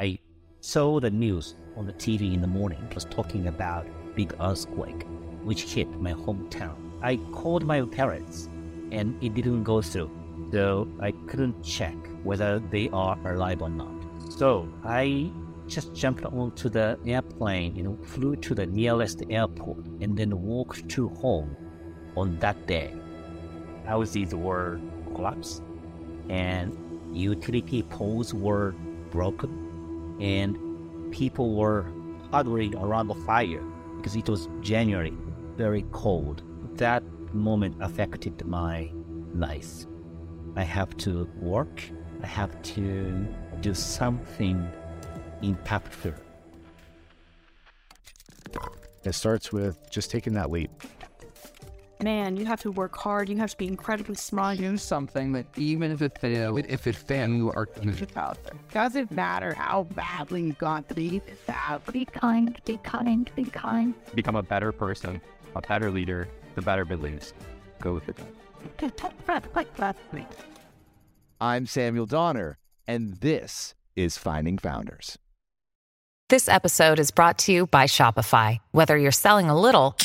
I saw the news on the TV in the morning it was talking about big earthquake which hit my hometown. I called my parents and it didn't go through. So I couldn't check whether they are alive or not. So I just jumped onto the airplane, know, flew to the nearest airport and then walked to home on that day. Houses were collapsed and utility poles were broken and people were huddling around the fire because it was January, very cold. That moment affected my life. I have to work. I have to do something impactful. It starts with just taking that leap. Man, you have to work hard. You have to be incredibly smart. Do something that even if it fails, if it fails, you are going to get out there. Doesn't matter how badly you got to be out. Be kind, be kind, be kind. Become a better person, a better leader, the better beliefs. Go with it. I'm Samuel Donner, and this is Finding Founders. This episode is brought to you by Shopify. Whether you're selling a little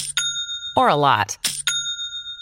or a lot,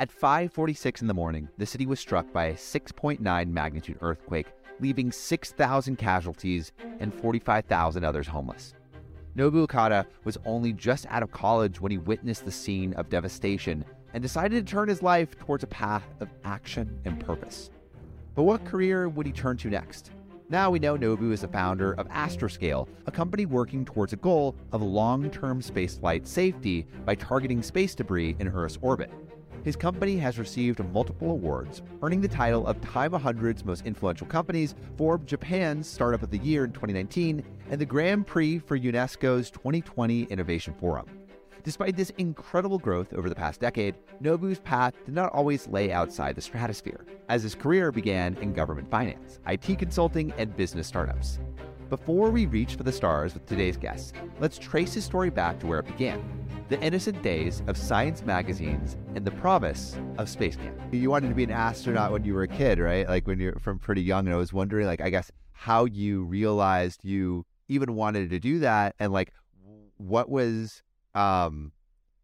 At 5:46 in the morning, the city was struck by a 6.9 magnitude earthquake, leaving 6,000 casualties and 45,000 others homeless. Nobu Okada was only just out of college when he witnessed the scene of devastation and decided to turn his life towards a path of action and purpose. But what career would he turn to next? Now we know Nobu is the founder of Astroscale, a company working towards a goal of long term spaceflight safety by targeting space debris in Earth's orbit. His company has received multiple awards, earning the title of Time 100's Most Influential Companies, Forbes Japan's Startup of the Year in 2019, and the Grand Prix for UNESCO's 2020 Innovation Forum. Despite this incredible growth over the past decade, Nobu's path did not always lay outside the stratosphere, as his career began in government finance, IT consulting, and business startups. Before we reach for the stars with today's guest, let's trace his story back to where it began the innocent days of science magazines and the promise of space camp. You wanted to be an astronaut when you were a kid, right? Like when you're from pretty young. And I was wondering, like, I guess how you realized you even wanted to do that and like what was um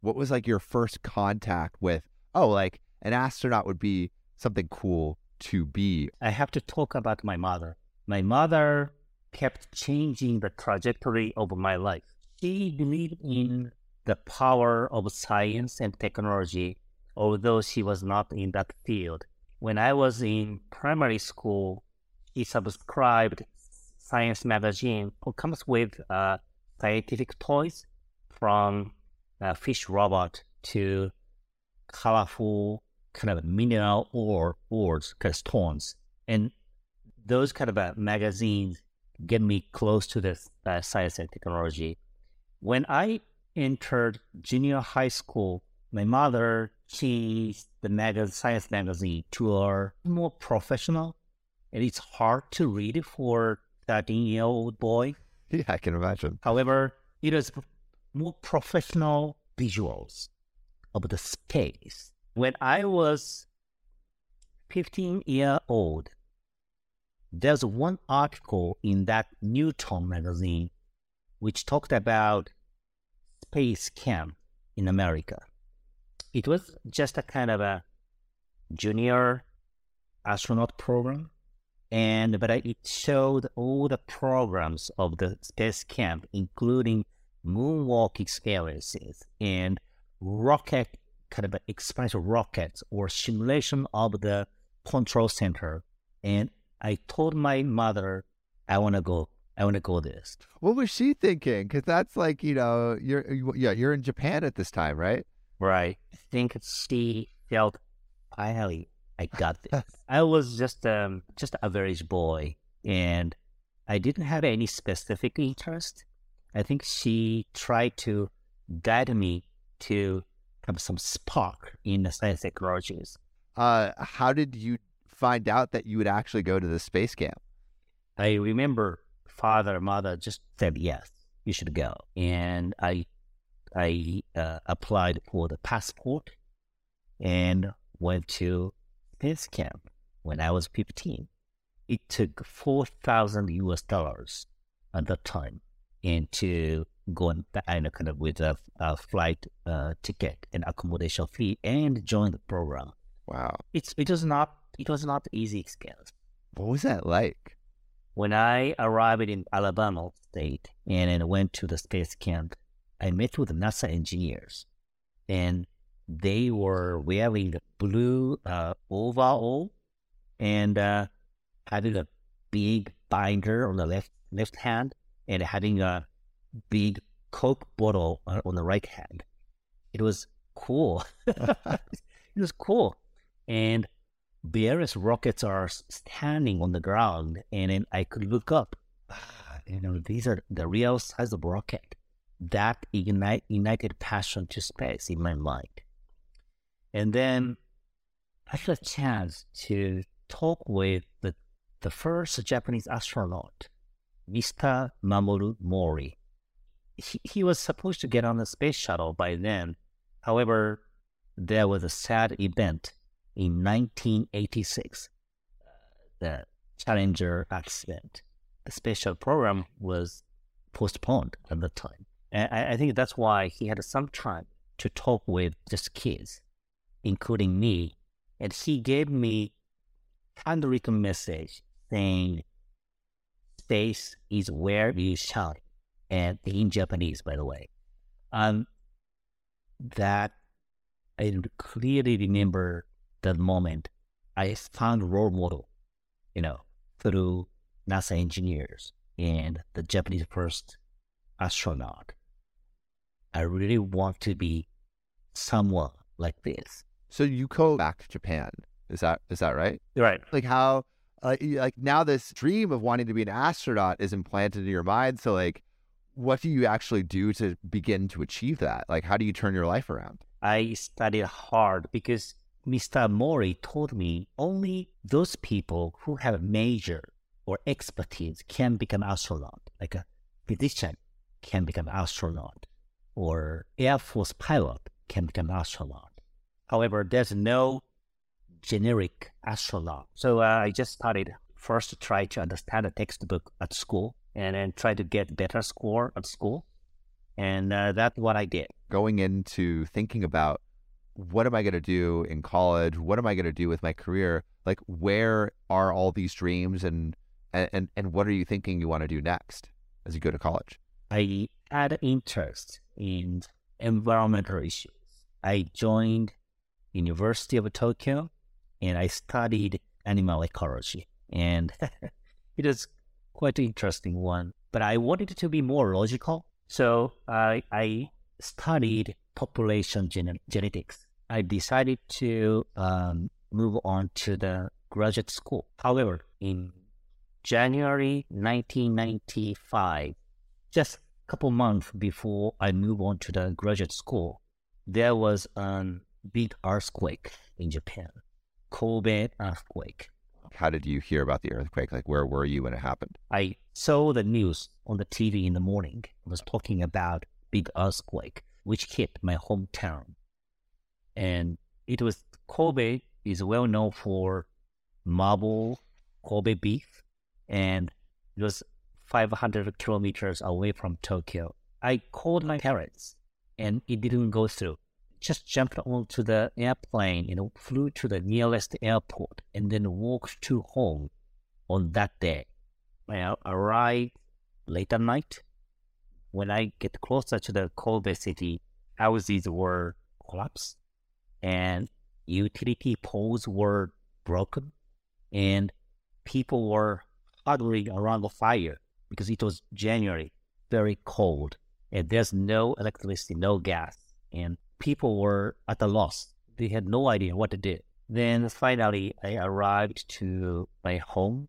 what was like your first contact with oh like an astronaut would be something cool to be I have to talk about my mother. My mother kept changing the trajectory of my life. She believed in the power of science and technology, although she was not in that field. When I was in primary school, she subscribed science magazine who comes with uh, scientific toys from a fish robot to colorful kind of mineral ore ores, kind of stones. And those kind of uh, magazines get me close to the uh, science and technology. When I entered junior high school, my mother changed the mag- science magazine to a more professional. And it's hard to read for 13 year old boy. yeah i can imagine However, it is more professional visuals of the space. When I was 15 year old, there's one article in that Newton magazine which talked about space camp in America. It was just a kind of a junior astronaut program, and but it showed all the programs of the space camp, including moonwalk experiences and rocket kind of experimental rockets or simulation of the control center. And I told my mother, I want to go. I want to go this. what was she thinking because that's like you know you're you, yeah you're in japan at this time right Right. I think she felt finally I got this. I was just um just an average boy and I didn't have any specific interest. I think she tried to guide me to have some spark in the science technologies. Uh, how did you find out that you would actually go to the space camp? I remember father, and mother just said yes, you should go, and I I uh, applied for the passport and went to space camp when I was 15. It took 4,000 US dollars at that time and to go and kind of with a, a flight uh, ticket and accommodation fee and join the program. Wow. It's it was not it was not easy skills. What was that like? When I arrived in Alabama State and then went to the space camp, I met with NASA engineers, and they were wearing the blue uh, overall and uh, having a big binder on the left left hand and having a big Coke bottle on on the right hand. It was cool. it was cool, and various rockets are standing on the ground, and then I could look up. Ah, you know, these are the real size of rocket. That ignite, ignited passion to space in my mind. And then I had a chance to talk with the, the first Japanese astronaut, Mr. Mamoru Mori. He, he was supposed to get on the space shuttle by then. However, there was a sad event in 1986, uh, the Challenger accident. Shuttle program was postponed at the time. And I, I think that's why he had some time to talk with just kids, including me. And he gave me handwritten message saying, space is where you shine. And in Japanese, by the way. Um, that I clearly remember that moment. I found role model, you know, through NASA engineers and the Japanese first astronaut. I really want to be someone like this. So you go back to Japan. Is that is that right? Right. Like how you- like now this dream of wanting to be an astronaut is implanted in your mind. So like, what do you actually do to begin to achieve that? Like, how do you turn your life around? I studied hard because Mr. Mori told me only those people who have major or expertise can become astronaut. Like a physician can become astronaut, or Air Force pilot can become astronaut. However, there's no generic astronaut. So uh, I just started first to try to understand the textbook at school, and then try to get better score at school, and uh, that's what I did. Going into thinking about what am I going to do in college? What am I going to do with my career? Like, where are all these dreams, and and and what are you thinking you want to do next as you go to college? I had interest in environmental issues. I joined University of Tokyo and I studied animal ecology. And it was quite an interesting one. But I wanted it to be more logical. So I, I studied population gen- genetics. I decided to um, move on to the graduate school. However, in January 1995, just a couple months before I move on to the graduate school, there was a big earthquake in Japan, Kobe earthquake. How did you hear about the earthquake? Like, where were you when it happened? I saw the news on the TV in the morning. It was talking about big earthquake which hit my hometown, and it was Kobe is well known for marble Kobe beef, and it was 500 kilometers away from Tokyo. I called my parents, and it didn't go through. Just jumped onto the airplane, you know, flew to the nearest airport, and then walked to home on that day. I arrived late at night. When I get closer to the Kobe city, houses were collapsed, and utility poles were broken, and people were huddling around the fire because it was January, very cold, and there's no electricity, no gas, and people were at a loss. They had no idea what to do. Then finally, I arrived to my home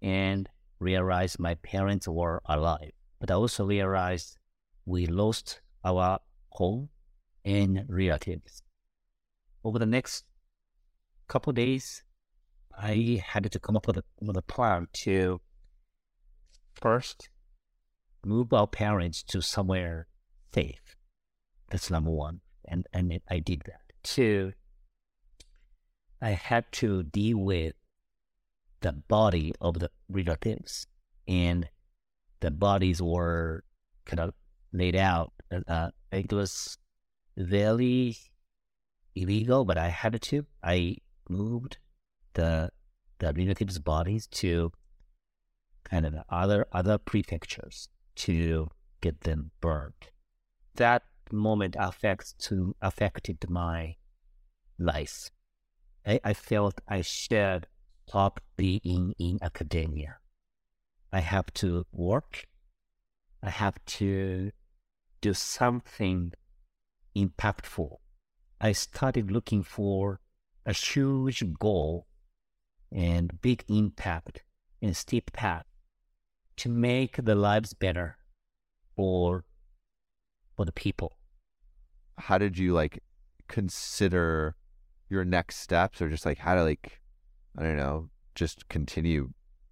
and realized my parents were alive. But I also realized we lost our home and relatives. Over the next couple days, I had to come up with a, with a plan to first move our parents to somewhere safe. That's number one. And, and it, I did that. Two, I had to deal with the body of the relatives and the bodies were kind of laid out. Uh, it was very illegal, but I had to. I moved the the relatives' bodies to kind of other other prefectures to get them burned. That moment affects to affected my life. I, I felt I should stop being in academia. I have to work. I have to do something impactful. I started looking for a huge goal and big impact and steep path to make the lives better for for the people. How did you like consider your next steps or just like how to like I don't know, just continue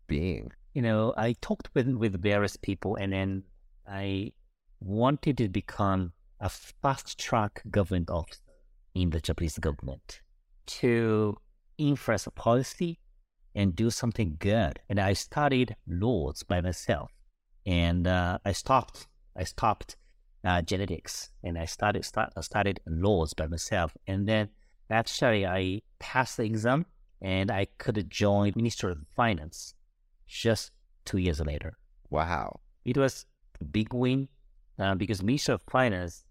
being? You know, I talked with with various people and then I wanted to become a fast track government officer in the Japanese government to influence policy and do something good. And I studied laws by myself, and uh, I stopped. I stopped uh, genetics, and I started start, I studied laws by myself. And then actually, I passed the exam, and I could join Ministry of Finance just two years later. Wow, it was a big win uh, because Ministry of Finance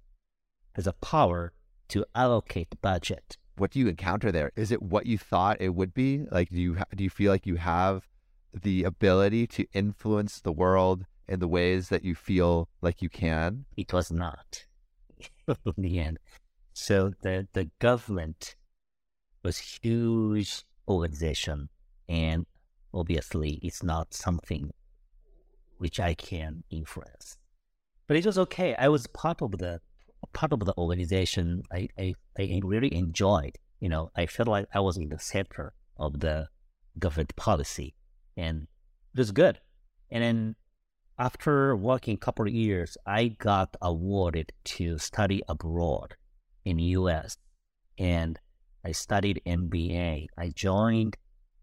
has a power to allocate the budget what do you encounter there? Is it what you thought it would be? Like, do you do you feel like you have the ability to influence the world in the ways that you feel like you can? It was not in the end. So the the government was huge organization, and obviously it's not something which I can influence. But it was okay. I was part of the part of the organization I, I, I really enjoyed. You know, I felt like I was in the center of the government policy and it was good. And then after working a couple of years, I got awarded to study abroad in the U.S. and I studied MBA. I joined,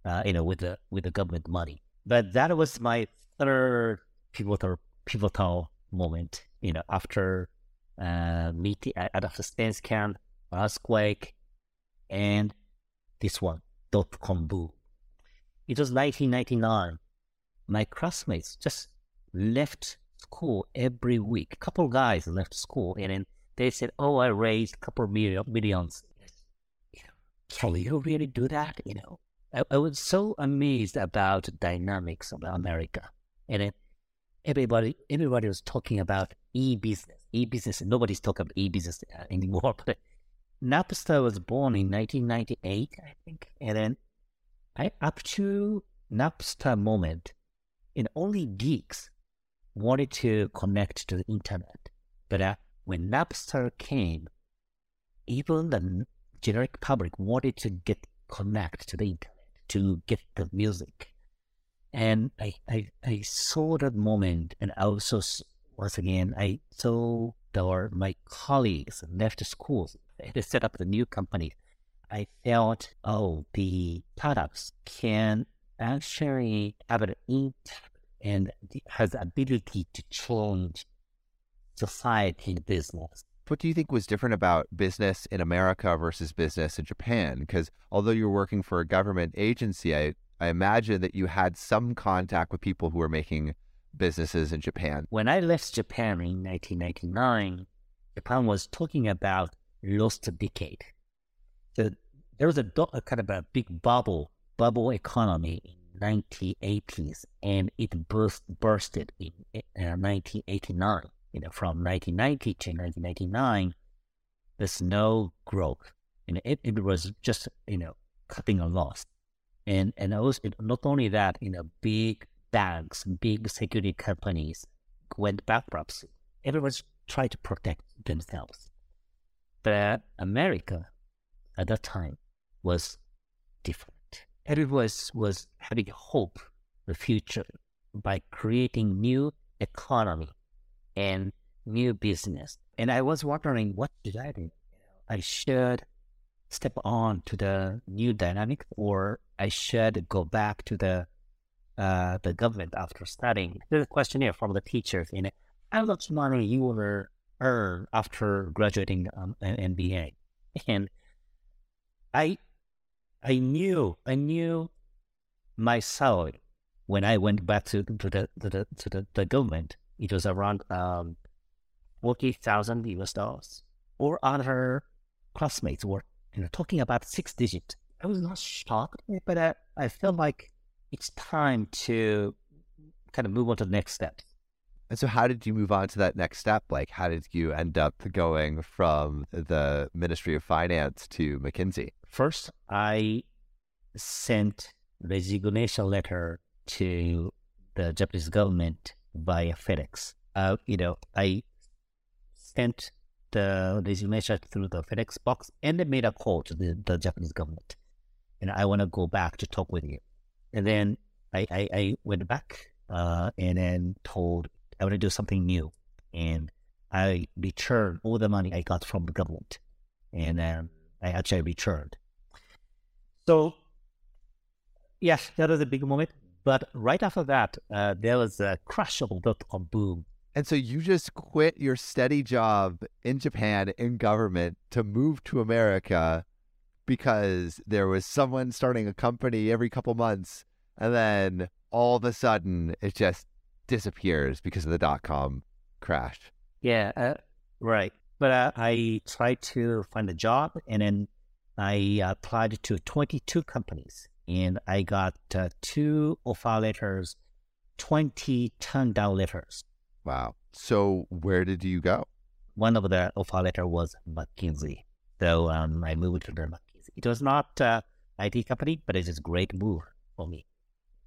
uh, you know, with the with the government money. But that was my third pivotal pivotal moment. You know, after uh, meeting out of the camp, earthquake, and this one, dot com boom. It was 1999. My classmates just left school every week. A couple guys left school, and then they said, "Oh, I raised a couple million millions." You know, can you really do that? You know, I, I was so amazed about dynamics of America, and then everybody everybody was talking about e-business, e-business. Nobody's talking about e-business uh, anymore. But Napster was born in 1998, I think, and then I, up to Napster moment, and only geeks wanted to connect to the internet. But uh, when Napster came, even the generic public wanted to get connect to the internet to get the music. And I, I, I saw that moment, and I also once again, I saw our my colleagues left schools to set up the new company. I felt, oh, the startups can actually have an impact and has the ability to change society and business. What do you think was different about business in America versus business in Japan? Because although you're working for a government agency, I I imagine that you had some contact with people who were making businesses in Japan. When I left Japan in 1999, Japan was talking about lost decade. So there was a, a kind of a big bubble, bubble economy in 1980s, and it burst bursted in uh, 1989. You know, from 1990 to 1999, there's no growth. You know, it, it was just you know cutting a loss. And and also not only that, you know, big banks, big security companies went bankrupt. Everyone's trying to protect themselves. But America at that time was different. Everyone was, having hope for the future by creating new economy and new business. And I was wondering, what should I do? I should step on to the new dynamic, or I should go back to the uh, the government after studying. There's a questionnaire from the teachers in it. How much money you will earn after graduating um, an MBA? And I, I knew, I knew my salary when I went back to, to the to the to the, the government. It was around um, forty thousand US dollars. Or other classmates were you know talking about six digit. I was not shocked, but I, I felt like it's time to kind of move on to the next step. And so, how did you move on to that next step? Like, how did you end up going from the Ministry of Finance to McKinsey? First, I sent resignation letter to the Japanese government via FedEx. Uh, you know, I sent the resignation through the FedEx box and I made a call to the, the Japanese government. And I want to go back to talk with you. And then I, I, I went back uh, and then told I want to do something new. And I returned all the money I got from the government. And then I actually returned. So, yes, that was a big moment. But right after that, uh, there was a crash of dot com boom. And so you just quit your steady job in Japan in government to move to America because there was someone starting a company every couple months and then all of a sudden it just disappears because of the dot com crash. Yeah, uh, right. But uh, I tried to find a job and then I applied to 22 companies and I got uh, two offer letters, 20 turned down letters. Wow. So where did you go? One of the offer letter was McKinsey. So um, I moved to the McKinsey. It was not uh, IT company, but it is a great move for me.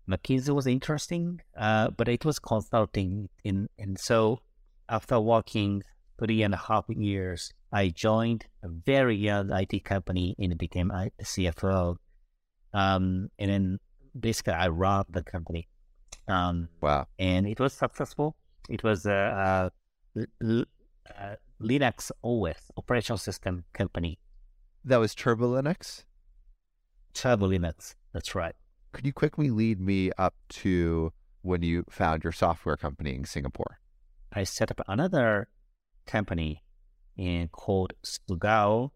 McKinsey was interesting, uh, but it was consulting. In, and so after working three and a half years, I joined a very young IT company and became a CFO. Um, and then basically I ran the company. Um, wow. And it was successful. It was a, a, a Linux OS operational system company. That was Turbo Linux? Turbo Linux. That's right. Could you quickly lead me up to when you found your software company in Singapore? I set up another company in, called Sugao,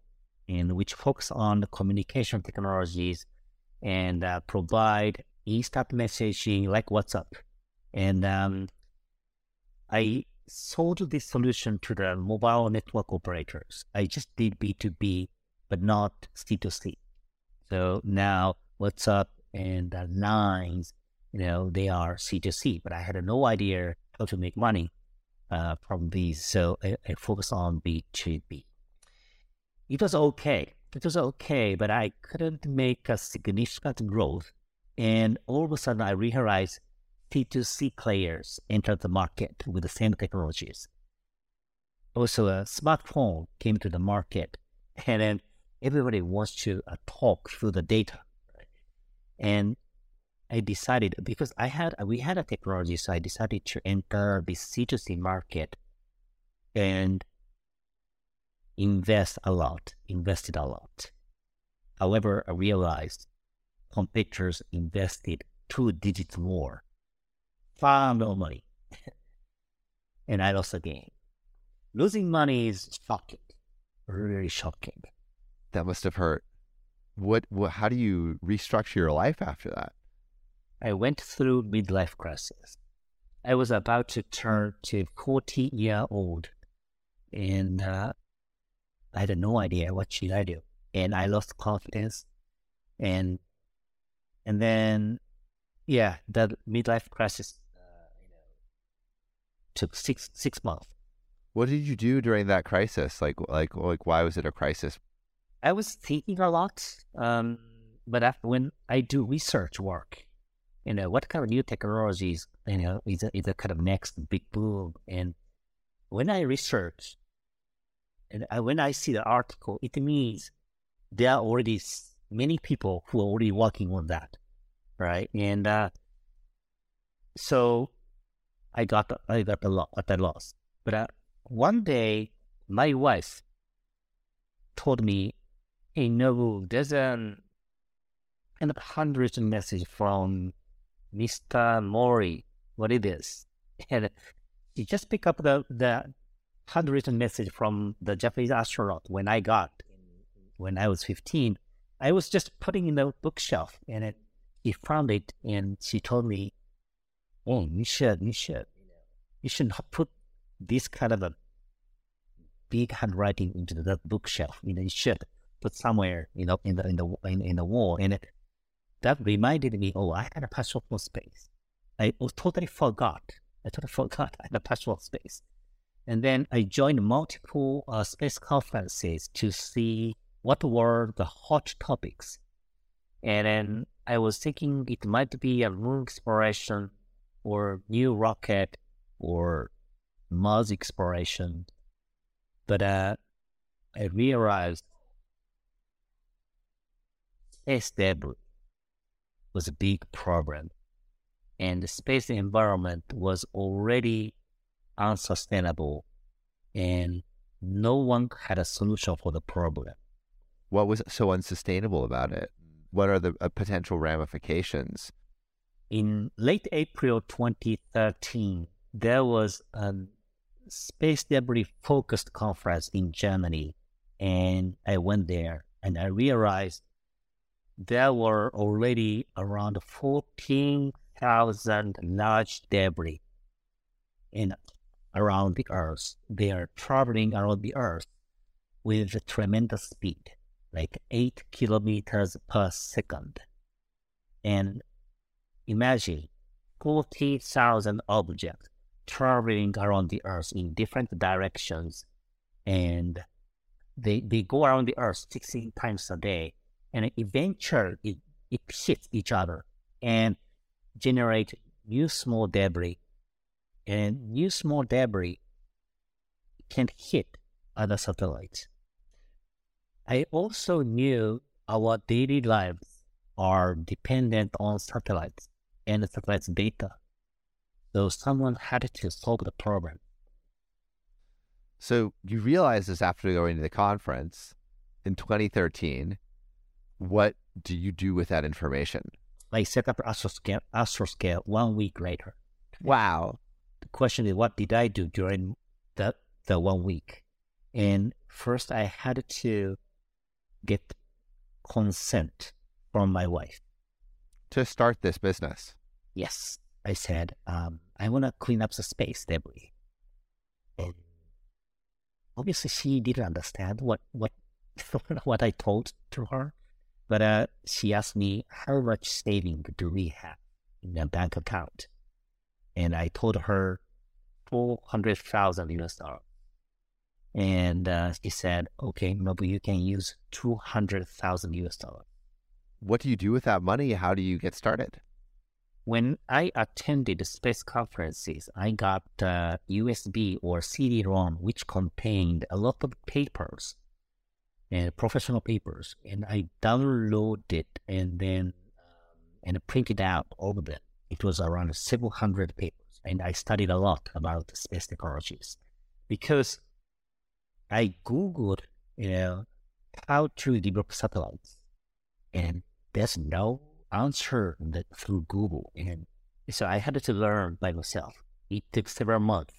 in which focus on the communication technologies and uh, provide instant messaging like WhatsApp. And um, I sold this solution to the mobile network operators. I just did B2B, but not C2C. So now WhatsApp and the Lines, you know, they are C2C, but I had no idea how to make money uh, from these. So I, I focused on B2B. It was okay. It was okay, but I couldn't make a significant growth. And all of a sudden, I realized C2C players entered the market with the same technologies. Also, a smartphone came to the market, and then everybody wants to uh, talk through the data. And I decided because I had we had a technology, so I decided to enter the C2C market and invest a lot, invested a lot. However, I realized competitors invested two digits more, far more money, and I lost again. Losing money is shocking, really shocking. That must have hurt. What, what? How do you restructure your life after that? I went through midlife crisis. I was about to turn to 40 year old, and uh, I had no idea what should I do, and I lost confidence, and and then, yeah, the midlife crisis, uh, you know, took six six months. What did you do during that crisis? Like like like why was it a crisis? I was thinking a lot, um, but after, when I do research work, you know, what kind of new technologies, you know, is a, is a kind of next big boom, and when I research And I, when I see the article, it means there are already many people who are already working on that, right? And uh, so I got I got a lot at a loss. But uh, one day, my wife told me, "Hey, Nobu, there's um, an kind of handwritten message from Mister Mori. What it is?" And she just picked up the the handwritten message from the Japanese astronaut when I got when I was fifteen. I was just putting in the bookshelf, and it, she found it, and she told me, "Oh, you should, you should, you should not put this kind of a big handwriting into the bookshelf. You know, you should put somewhere, you know, in the in the in, in the wall." And it, that reminded me, oh, I had a for space. I totally forgot. I totally forgot I had a passion space. And then I joined multiple uh, space conferences to see what were the hot topics. And then I was thinking it might be a moon exploration or new rocket or Mars exploration. But uh, I realized space debris was a big problem. And the space environment was already unsustainable and no one had a solution for the problem. What was so unsustainable about it? What are the uh, potential ramifications? In late April 2013, there was a space debris focused conference in Germany, and I went there and I realized there were already around 14,000 large debris in around the Earth. They are traveling around the Earth with tremendous speed, like 8 kilometers per second. And imagine 40,000 objects traveling around the Earth in different directions. And they, they go around the Earth 16 times a day. And eventually it, it hits each other and generate new small debris and new small debris can hit other satellites. I also knew our daily lives are dependent on satellites and the satellites' data. So someone had to solve the problem. So you realize this after going to the conference in 2013. What do you do with that information? I set up Astroscale, Astroscale one week later. Wow. The question is, what did I do during the, the one week? And first, I had to get consent from my wife. To start this business. Yes, I said, um, I want to clean up the space debris. And obviously, she didn't understand what what what I told to her, but uh, she asked me how much saving do we have in the bank account, and I told her four hundred thousand US dollars. And uh, she said, "Okay, maybe you can use two hundred thousand US dollars." What do you do with that money? How do you get started? when I attended space conferences, I got uh, USB or CD-ROM which contained a lot of papers and professional papers, and I downloaded and then um, and printed out all of them. It was around 700 papers, and I studied a lot about space technologies because I googled, you know, how to develop satellites, and there's no answer that through Google. And so I had to learn by myself. It took several months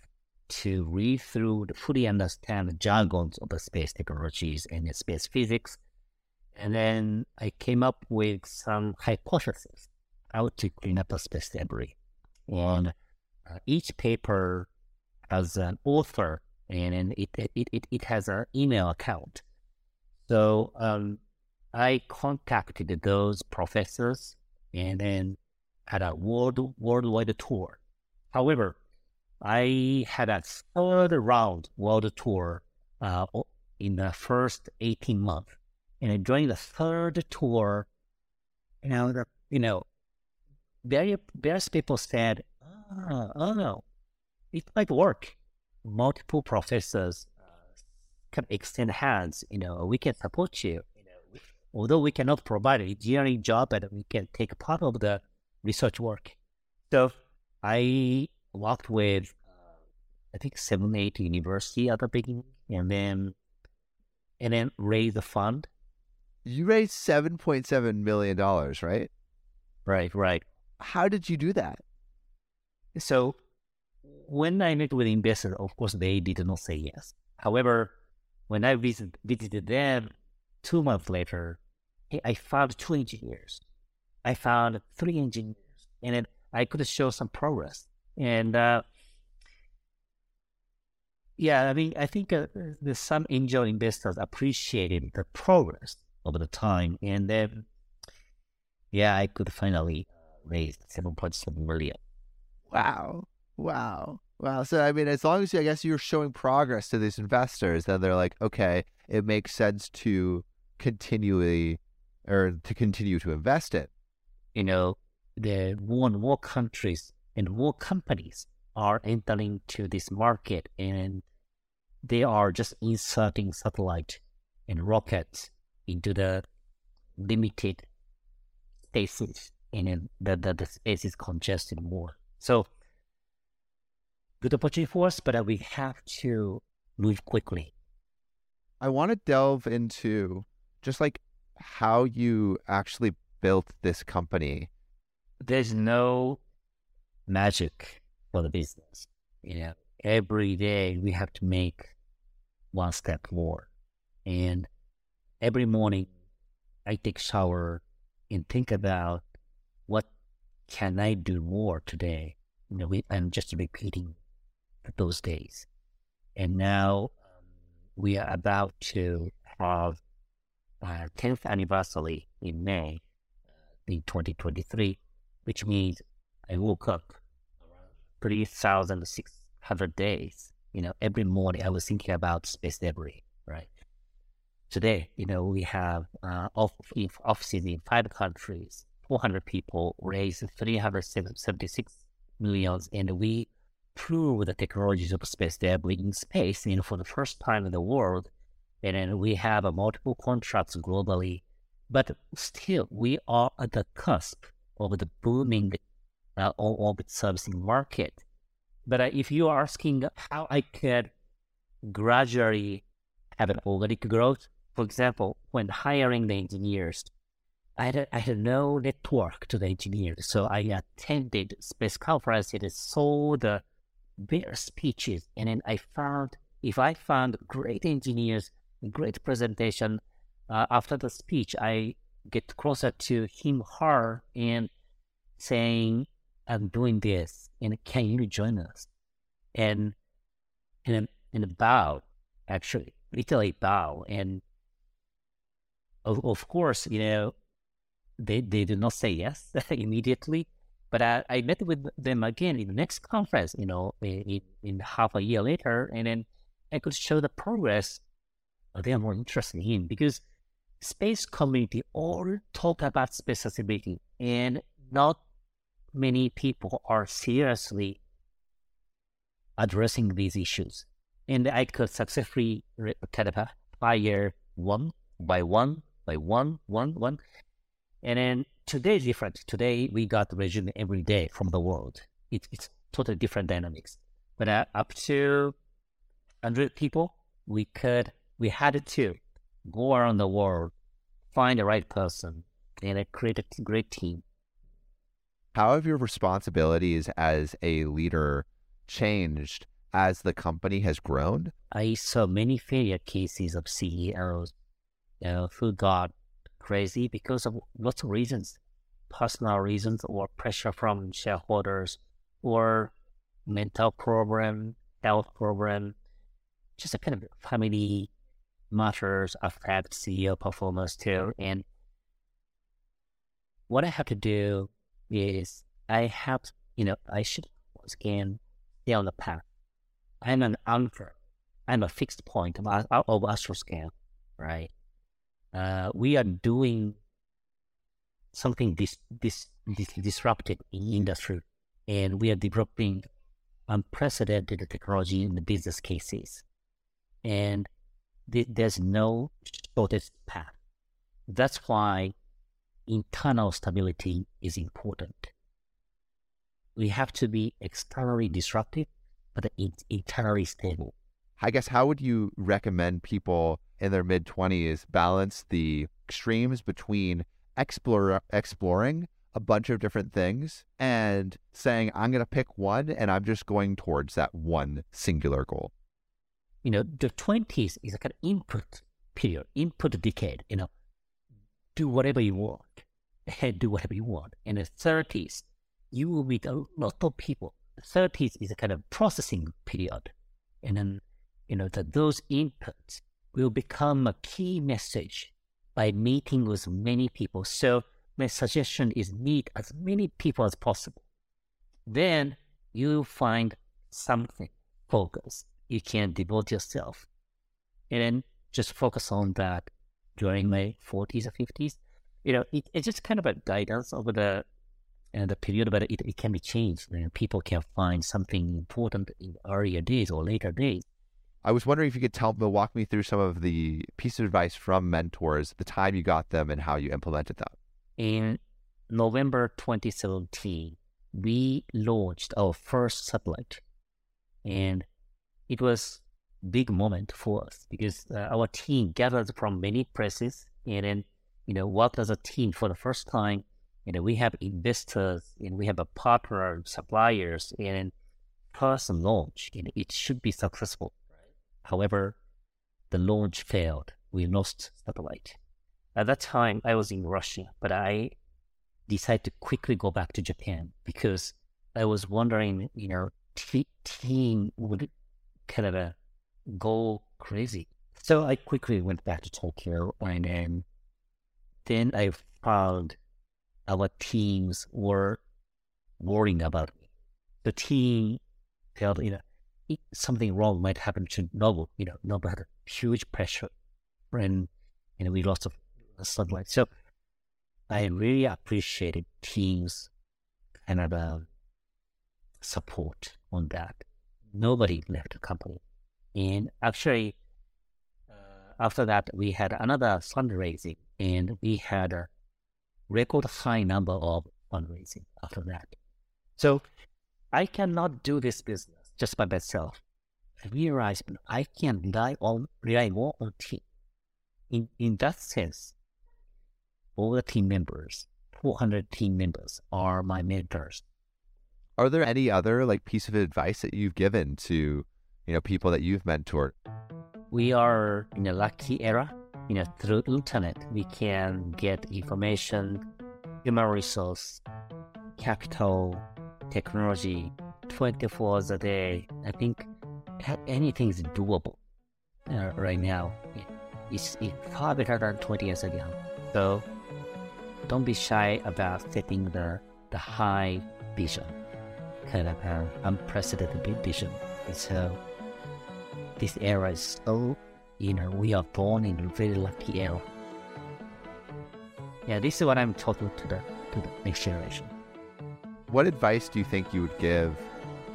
to read through, to fully understand the jargons of the space technologies and the space physics. And then I came up with some hypotheses how to clean up a space debris. And uh, each paper has an author and, and it, it, it, it has an email account. So um, I contacted those professors and then had a world worldwide tour. However, I had a third round world tour uh, in the first 18 months. And during the third tour, you know, the, you know, various, various people said, oh, oh no, it might work. Multiple professors uh, can extend hands. You know, we can support you. You know, although we cannot provide a engineering job, but we can take part of the research work. So I worked with, I think seven, eight university at the beginning, and then and then raised the fund. You raised seven point seven million dollars, right? Right, right. How did you do that? So when I met with investors, of course, they did not say yes. However, when I visit, visited them two months later, hey, I found two engineers. I found three engineers, and then I could show some progress. And uh, yeah, I mean, I think uh, the, some angel investors appreciated the progress over the time, and then yeah, I could finally raise seven point seven million. Wow. Wow. Wow. So, I mean, as long as I guess you're showing progress to these investors, then they're like, okay, it makes sense to continually or to continue to invest in. You know, the more and more countries and more companies are entering to this market and they are just inserting satellite and rockets into the limited spaces and the, the, the space is congested more. So good opportunity for us, but uh, we have to move quickly. I want to delve into just like how you actually built this company. There's no magic for the business. You know, every day we have to make one step more. And every morning I take shower and think about what can I do more today. You know, we, I'm just repeating those days. And now um, we are about to have our 10th anniversary in May uh, in 2023, which means I woke up 3,600 days. You know, every morning I was thinking about space debris, right? Today, you know, we have uh, offices in five countries, 400 people, raised 376 millions, and we prove the technologies of space debris in space, you know, for the first time in the world. And then we have uh, multiple contracts globally, but still we are at the cusp of the booming uh, orbit servicing market. But uh, if you are asking how I could gradually have an organic growth, for example, when hiring the engineers, I had, I had no network to the engineers. So I attended space conferences, saw the their speeches, and then I found if I found great engineers, great presentation, uh, after the speech, I get closer to him, her, and saying, "I'm doing this, and can you join us?" And and and bow, actually, literally bow, and of, of course, you know, they they did not say yes immediately, but I, I met with them again in the next conference, you know, in, in half a year later, and then I could show the progress they are more interested in because space community all talk about space accessibility and not many people are seriously addressing these issues. And I could successfully kind of fire one by one by one, one, one. And then today is different. Today we got resume every day from the world. It, it's totally different dynamics. But uh, up to 100 people, we could, we had to go around the world, find the right person, and create a great team. How have your responsibilities as a leader changed as the company has grown? I saw many failure cases of CEOs uh, who got crazy because of lots of reasons, personal reasons or pressure from shareholders or mental problem, health problem, just a kind of family matters affect CEO performance too. And what I have to do is I have, you know, I should once again stay on the path. I'm an anchor. I'm a fixed point of, of Astroscale, right? uh, we are doing something dis, dis, dis, disruptive in industry, and we are developing unprecedented technology in the business cases. And th- there's no shortest path. That's why internal stability is important. We have to be externally disruptive, but internally stable. I guess how would you recommend people in their mid 20s balance the extremes between explore, exploring a bunch of different things and saying, I'm going to pick one and I'm just going towards that one singular goal? You know, the 20s is like an input period, input decade, you know, do whatever you want do whatever you want. In the 30s, you will meet a lot of people. The 30s is a kind of processing period. And then, you know, that those inputs will become a key message by meeting with many people. So my suggestion is meet as many people as possible. Then you find something focus. You can devote yourself. And then just focus on that during my 40s or 50s. You know, it, it's just kind of a guidance over the uh, the period, but it, it can be changed. You know, people can find something important in earlier days or later days. I was wondering if you could tell me, walk me through some of the pieces of advice from mentors, the time you got them, and how you implemented them. In November 2017, we launched our first satellite, and it was big moment for us because uh, our team gathered from many places and then you know worked as a team for the first time. You know, we have investors and we have a partner, suppliers, and person launch, and it should be successful. However, the launch failed. We lost satellite. At that time, I was in Russia, but I decided to quickly go back to Japan because I was wondering, you know, t- team would kind of go crazy. So I quickly went back to Tokyo and um, then I found our teams were worrying about me. The team felt, you know, something wrong might happen to Nobu. You know, Nobu had a huge pressure and, you know, we lost a satellite. So I really appreciated teams kind of uh, support on that. Nobody left the company. And actually, uh, after that, we had another fundraising and we had a record high number of fundraising after that. So I cannot do this business just by myself. I realized I can rely on rely more on team. In in that sense, all the team members, 400 team members, are my mentors. Are there any other like piece of advice that you've given to, you know, people that you've mentored? We are in a lucky era. You know, through internet, we can get information, human resource, capital, technology, 24 hours a day. I think anything is doable uh, right now. It's, it's far better than 20 years ago. So don't be shy about setting the, the high vision, kind of an unprecedented vision. And so this era is so, you know, we are born in a very lucky era. Yeah, this is what I'm talking to the to the next generation. What advice do you think you would give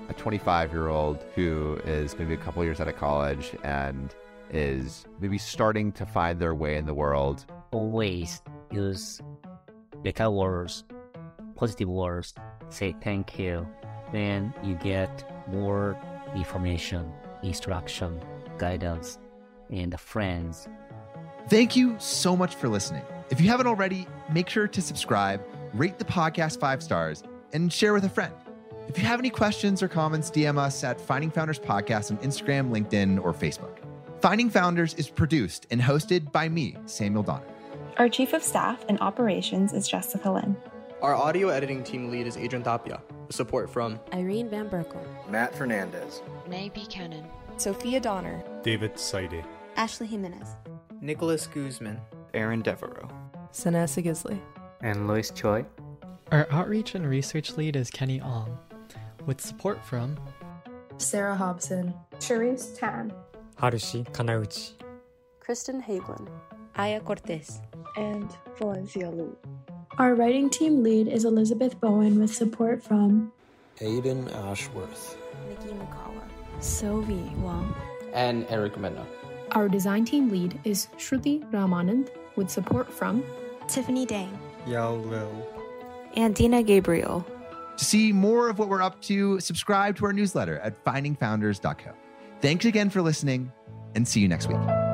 a 25 year old who is maybe a couple years out of college and is maybe starting to find their way in the world? Always use better words, positive words, say thank you, then you get more information, instruction, guidance, and friends. Thank you so much for listening. If you haven't already, make sure to subscribe, rate the podcast five stars, and share with a friend. If you have any questions or comments, DM us at Finding Founders Podcast on Instagram, LinkedIn, or Facebook. Finding Founders is produced and hosted by me, Samuel Donner. Our Chief of Staff and Operations is Jessica Lynn. Our audio editing team lead is Adrian Tapia, with support from Irene Van Berkel, Matt Fernandez, Renee Buchanan, Sophia Donner, David Saide, Ashley Jimenez, Nicholas Guzman, Aaron Devereaux, Sanessa Gisley, and Lois Choi. Our outreach and research lead is Kenny Ong, with support from Sarah Hobson, Cherise Tan, Harushi Kanauchi, Kristen Hagelin, Aya Cortez, and Valencia Lu. Our writing team lead is Elizabeth Bowen with support from Aiden Ashworth, Nikki Makawa, Sylvie Wang, and Eric Mena. Our design team lead is Shruti Ramanand with support from Tiffany Dang, Yao Liu, and Dina Gabriel. To see more of what we're up to, subscribe to our newsletter at findingfounders.co. Thanks again for listening and see you next week.